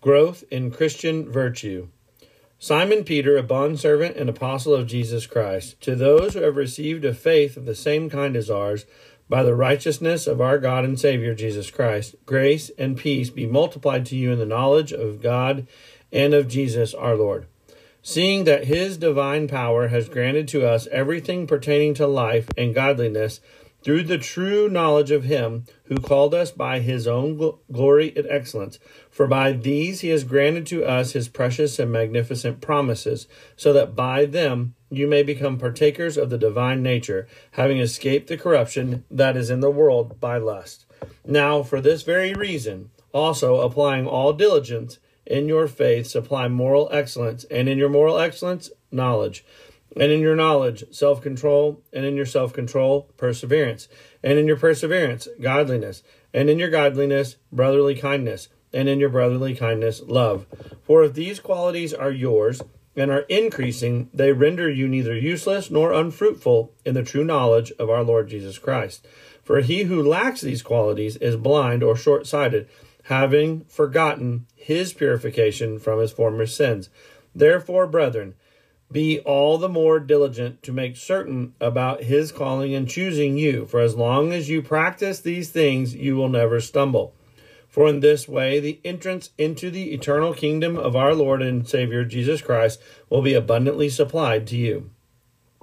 Growth in Christian Virtue. Simon Peter, a bondservant and apostle of Jesus Christ, to those who have received a faith of the same kind as ours, by the righteousness of our God and Savior Jesus Christ, grace and peace be multiplied to you in the knowledge of God and of Jesus our Lord. Seeing that his divine power has granted to us everything pertaining to life and godliness, through the true knowledge of him who called us by his own gl- glory and excellence. For by these he has granted to us his precious and magnificent promises, so that by them you may become partakers of the divine nature, having escaped the corruption that is in the world by lust. Now, for this very reason, also applying all diligence in your faith, supply moral excellence, and in your moral excellence, knowledge and in your knowledge, self control, and in your self control, perseverance, and in your perseverance, godliness, and in your godliness, brotherly kindness, and in your brotherly kindness, love. For if these qualities are yours and are increasing, they render you neither useless nor unfruitful in the true knowledge of our Lord Jesus Christ. For he who lacks these qualities is blind or short sighted, having forgotten his purification from his former sins. Therefore, brethren, be all the more diligent to make certain about his calling and choosing you. For as long as you practice these things, you will never stumble. For in this way, the entrance into the eternal kingdom of our Lord and Savior Jesus Christ will be abundantly supplied to you.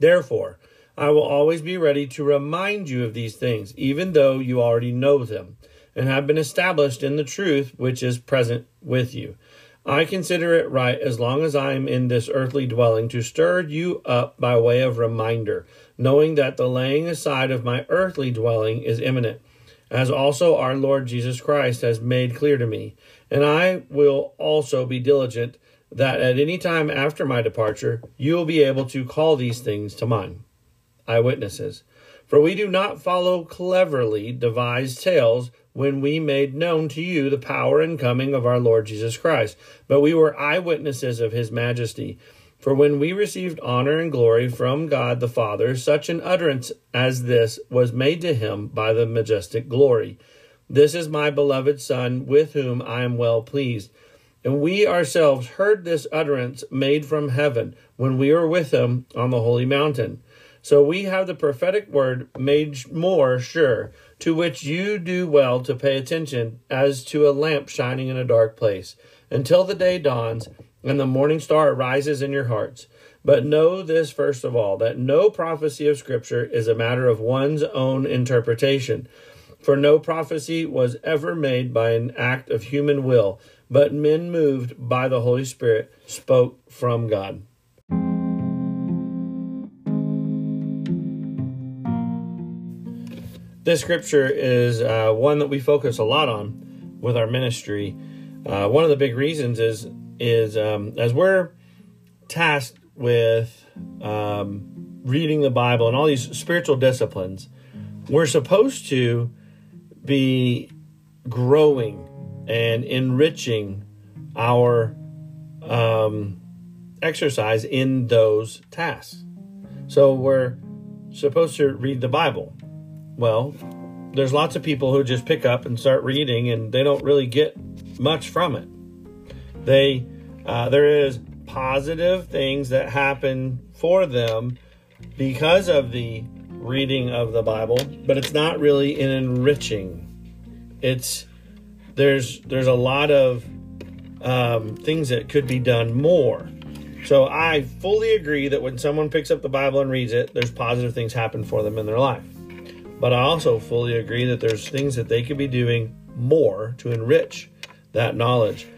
Therefore, I will always be ready to remind you of these things, even though you already know them, and have been established in the truth which is present with you. I consider it right, as long as I am in this earthly dwelling, to stir you up by way of reminder, knowing that the laying aside of my earthly dwelling is imminent, as also our Lord Jesus Christ has made clear to me. And I will also be diligent that at any time after my departure you will be able to call these things to mind. Eyewitnesses. For we do not follow cleverly devised tales when we made known to you the power and coming of our Lord Jesus Christ. But we were eyewitnesses of his majesty. For when we received honor and glory from God the Father, such an utterance as this was made to him by the majestic glory. This is my beloved Son, with whom I am well pleased. And we ourselves heard this utterance made from heaven when we were with him on the holy mountain. So we have the prophetic word made more sure, to which you do well to pay attention as to a lamp shining in a dark place, until the day dawns and the morning star arises in your hearts. But know this first of all, that no prophecy of Scripture is a matter of one's own interpretation. For no prophecy was ever made by an act of human will, but men moved by the Holy Spirit spoke from God. This scripture is uh, one that we focus a lot on with our ministry. Uh, one of the big reasons is is um, as we're tasked with um, reading the Bible and all these spiritual disciplines, we're supposed to be growing and enriching our um, exercise in those tasks. So we're supposed to read the Bible. Well, there's lots of people who just pick up and start reading and they don't really get much from it. They uh, there is positive things that happen for them because of the reading of the Bible, but it's not really an enriching. It's there's there's a lot of um, things that could be done more. So I fully agree that when someone picks up the Bible and reads it, there's positive things happen for them in their life. But I also fully agree that there's things that they could be doing more to enrich that knowledge.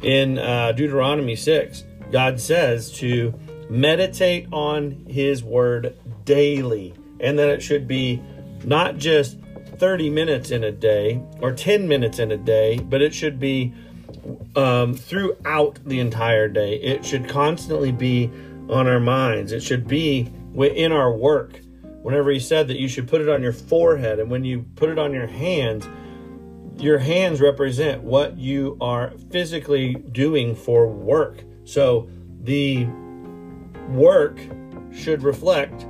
In uh, Deuteronomy 6, God says to meditate on His Word daily, and that it should be not just 30 minutes in a day or 10 minutes in a day, but it should be um, throughout the entire day. It should constantly be on our minds. It should be in our work. Whenever he said that you should put it on your forehead, and when you put it on your hands, your hands represent what you are physically doing for work. So the work should reflect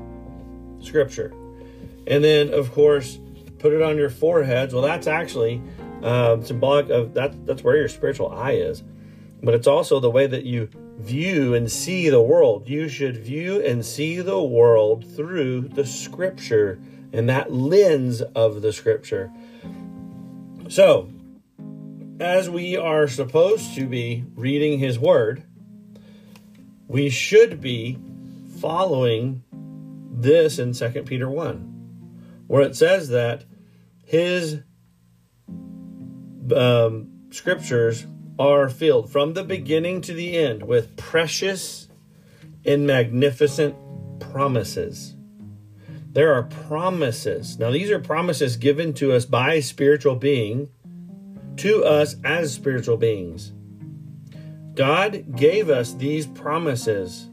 scripture. And then, of course, put it on your foreheads. Well, that's actually um, symbolic of that. That's where your spiritual eye is. But it's also the way that you view and see the world. You should view and see the world through the scripture and that lens of the scripture. So, as we are supposed to be reading his word, we should be following this in 2 Peter 1, where it says that his um, scriptures are filled from the beginning to the end with precious and magnificent promises. There are promises. Now, these are promises given to us by spiritual being to us as spiritual beings. God gave us these promises.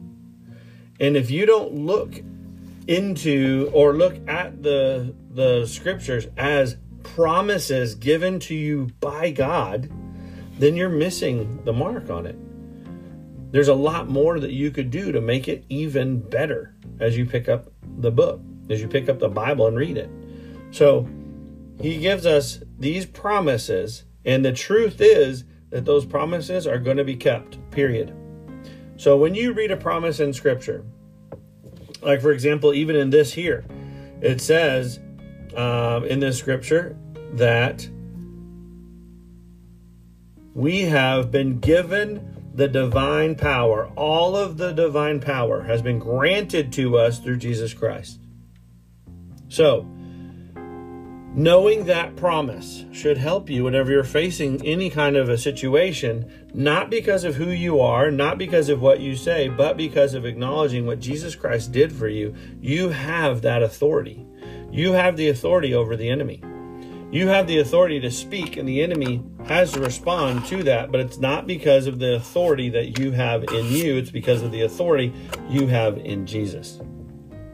And if you don't look into or look at the the scriptures as promises given to you by God, then you're missing the mark on it. There's a lot more that you could do to make it even better as you pick up the book, as you pick up the Bible and read it. So, he gives us these promises, and the truth is that those promises are going to be kept, period. So, when you read a promise in Scripture, like for example, even in this here, it says um, in this scripture that we have been given the divine power. All of the divine power has been granted to us through Jesus Christ. So, knowing that promise should help you whenever you're facing any kind of a situation, not because of who you are, not because of what you say, but because of acknowledging what Jesus Christ did for you. You have that authority. You have the authority over the enemy. You have the authority to speak, and the enemy has to respond to that, but it's not because of the authority that you have in you, it's because of the authority you have in Jesus.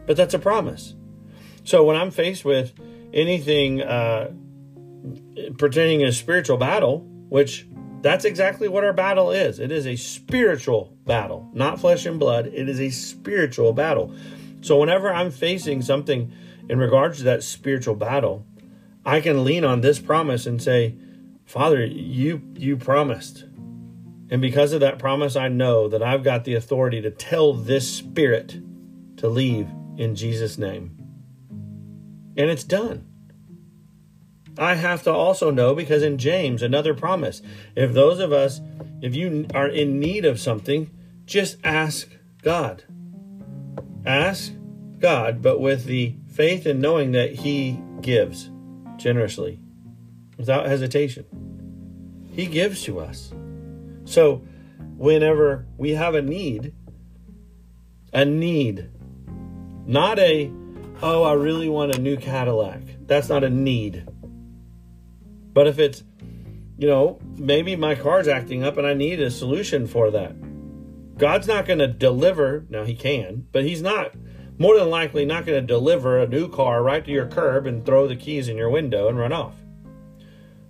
But that's a promise. So when I'm faced with anything uh, pertaining to a spiritual battle, which that's exactly what our battle is. It is a spiritual battle, not flesh and blood. It is a spiritual battle. So whenever I'm facing something in regards to that spiritual battle, I can lean on this promise and say, Father, you you promised. And because of that promise, I know that I've got the authority to tell this spirit to leave in Jesus' name. And it's done. I have to also know because in James, another promise, if those of us, if you are in need of something, just ask God. Ask God, but with the faith and knowing that He gives generously, without hesitation. He gives to us. So, whenever we have a need, a need, not a, oh, I really want a new Cadillac. That's not a need. But if it's, you know, maybe my car's acting up and I need a solution for that. God's not going to deliver, now He can, but He's not, more than likely, not going to deliver a new car right to your curb and throw the keys in your window and run off.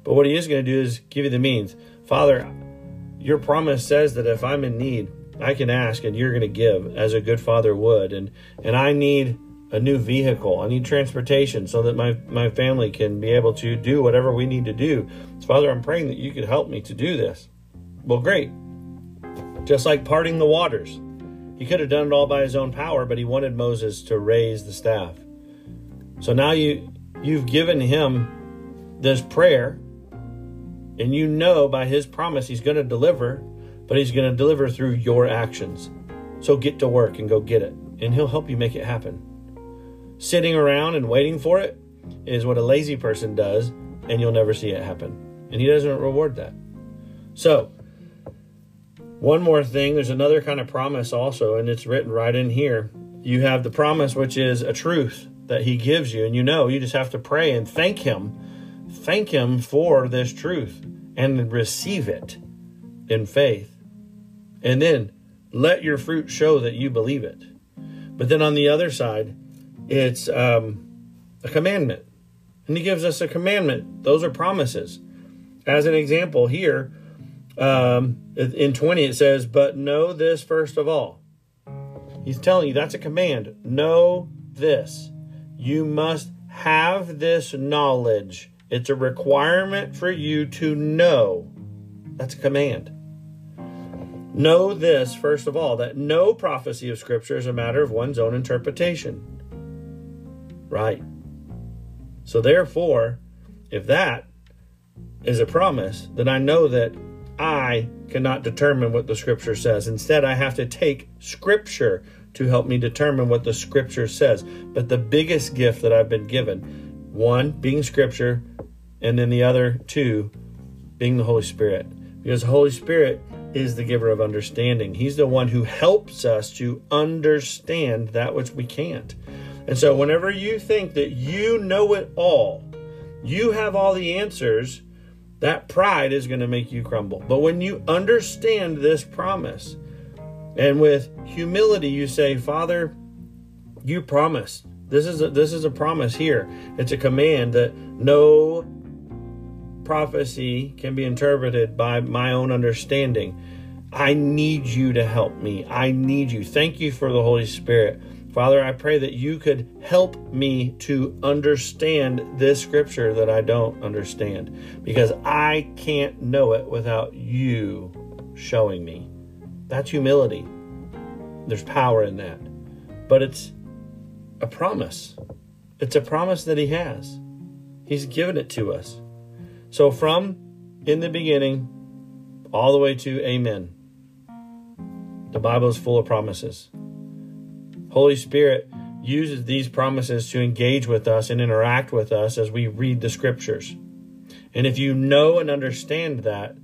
But what He is going to do is give you the means. Father, your promise says that if I'm in need, I can ask and you're going to give as a good father would. And, and I need a new vehicle. I need transportation so that my, my family can be able to do whatever we need to do. Father, I'm praying that you could help me to do this. Well, great. Just like parting the waters. He could have done it all by his own power, but he wanted Moses to raise the staff. So now you you've given him this prayer, and you know by his promise he's going to deliver, but he's going to deliver through your actions. So get to work and go get it, and he'll help you make it happen. Sitting around and waiting for it is what a lazy person does, and you'll never see it happen. And he doesn't reward that. So, one more thing there's another kind of promise also, and it's written right in here. You have the promise, which is a truth that he gives you, and you know you just have to pray and thank him. Thank him for this truth and receive it in faith. And then let your fruit show that you believe it. But then on the other side, it's um, a commandment. And he gives us a commandment. Those are promises. As an example, here um, in 20, it says, But know this first of all. He's telling you that's a command. Know this. You must have this knowledge. It's a requirement for you to know. That's a command. Know this, first of all, that no prophecy of Scripture is a matter of one's own interpretation right? So, therefore, if that is a promise, then I know that I cannot determine what the scripture says. Instead, I have to take scripture to help me determine what the scripture says. But the biggest gift that I've been given, one being scripture, and then the other two being the Holy Spirit. Because the Holy Spirit is the giver of understanding. He's the one who helps us to understand that which we can't. And so, whenever you think that you know it all, you have all the answers, that pride is going to make you crumble. But when you understand this promise, and with humility, you say, Father, you promised. This is a, this is a promise here. It's a command that no prophecy can be interpreted by my own understanding. I need you to help me. I need you. Thank you for the Holy Spirit. Father, I pray that you could help me to understand this scripture that I don't understand because I can't know it without you showing me. That's humility. There's power in that. But it's a promise. It's a promise that He has. He's given it to us. So, from in the beginning all the way to Amen, the Bible is full of promises. Holy Spirit uses these promises to engage with us and interact with us as we read the scriptures. And if you know and understand that,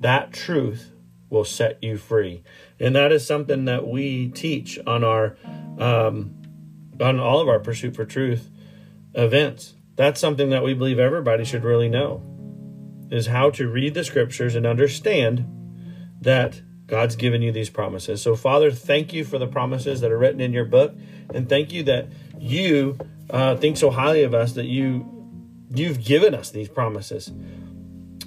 that truth will set you free. And that is something that we teach on our um, on all of our pursuit for truth events. That's something that we believe everybody should really know is how to read the scriptures and understand that God's given you these promises. So, Father, thank you for the promises that are written in your book, and thank you that you uh, think so highly of us that you you've given us these promises.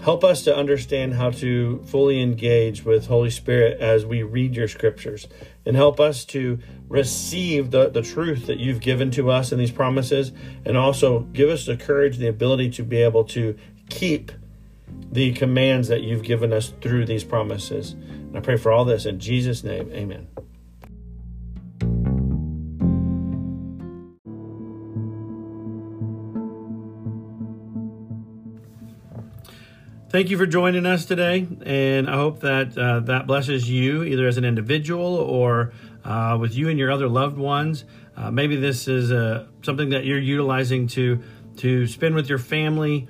Help us to understand how to fully engage with Holy Spirit as we read your scriptures, and help us to receive the, the truth that you've given to us in these promises, and also give us the courage, the ability to be able to keep the commands that you've given us through these promises. I pray for all this in Jesus' name. Amen. thank you for joining us today, and I hope that uh, that blesses you either as an individual or uh, with you and your other loved ones. Uh, maybe this is uh, something that you're utilizing to to spend with your family.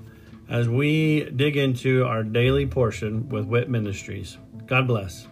as we dig into our daily portion with WIT Ministries. God bless.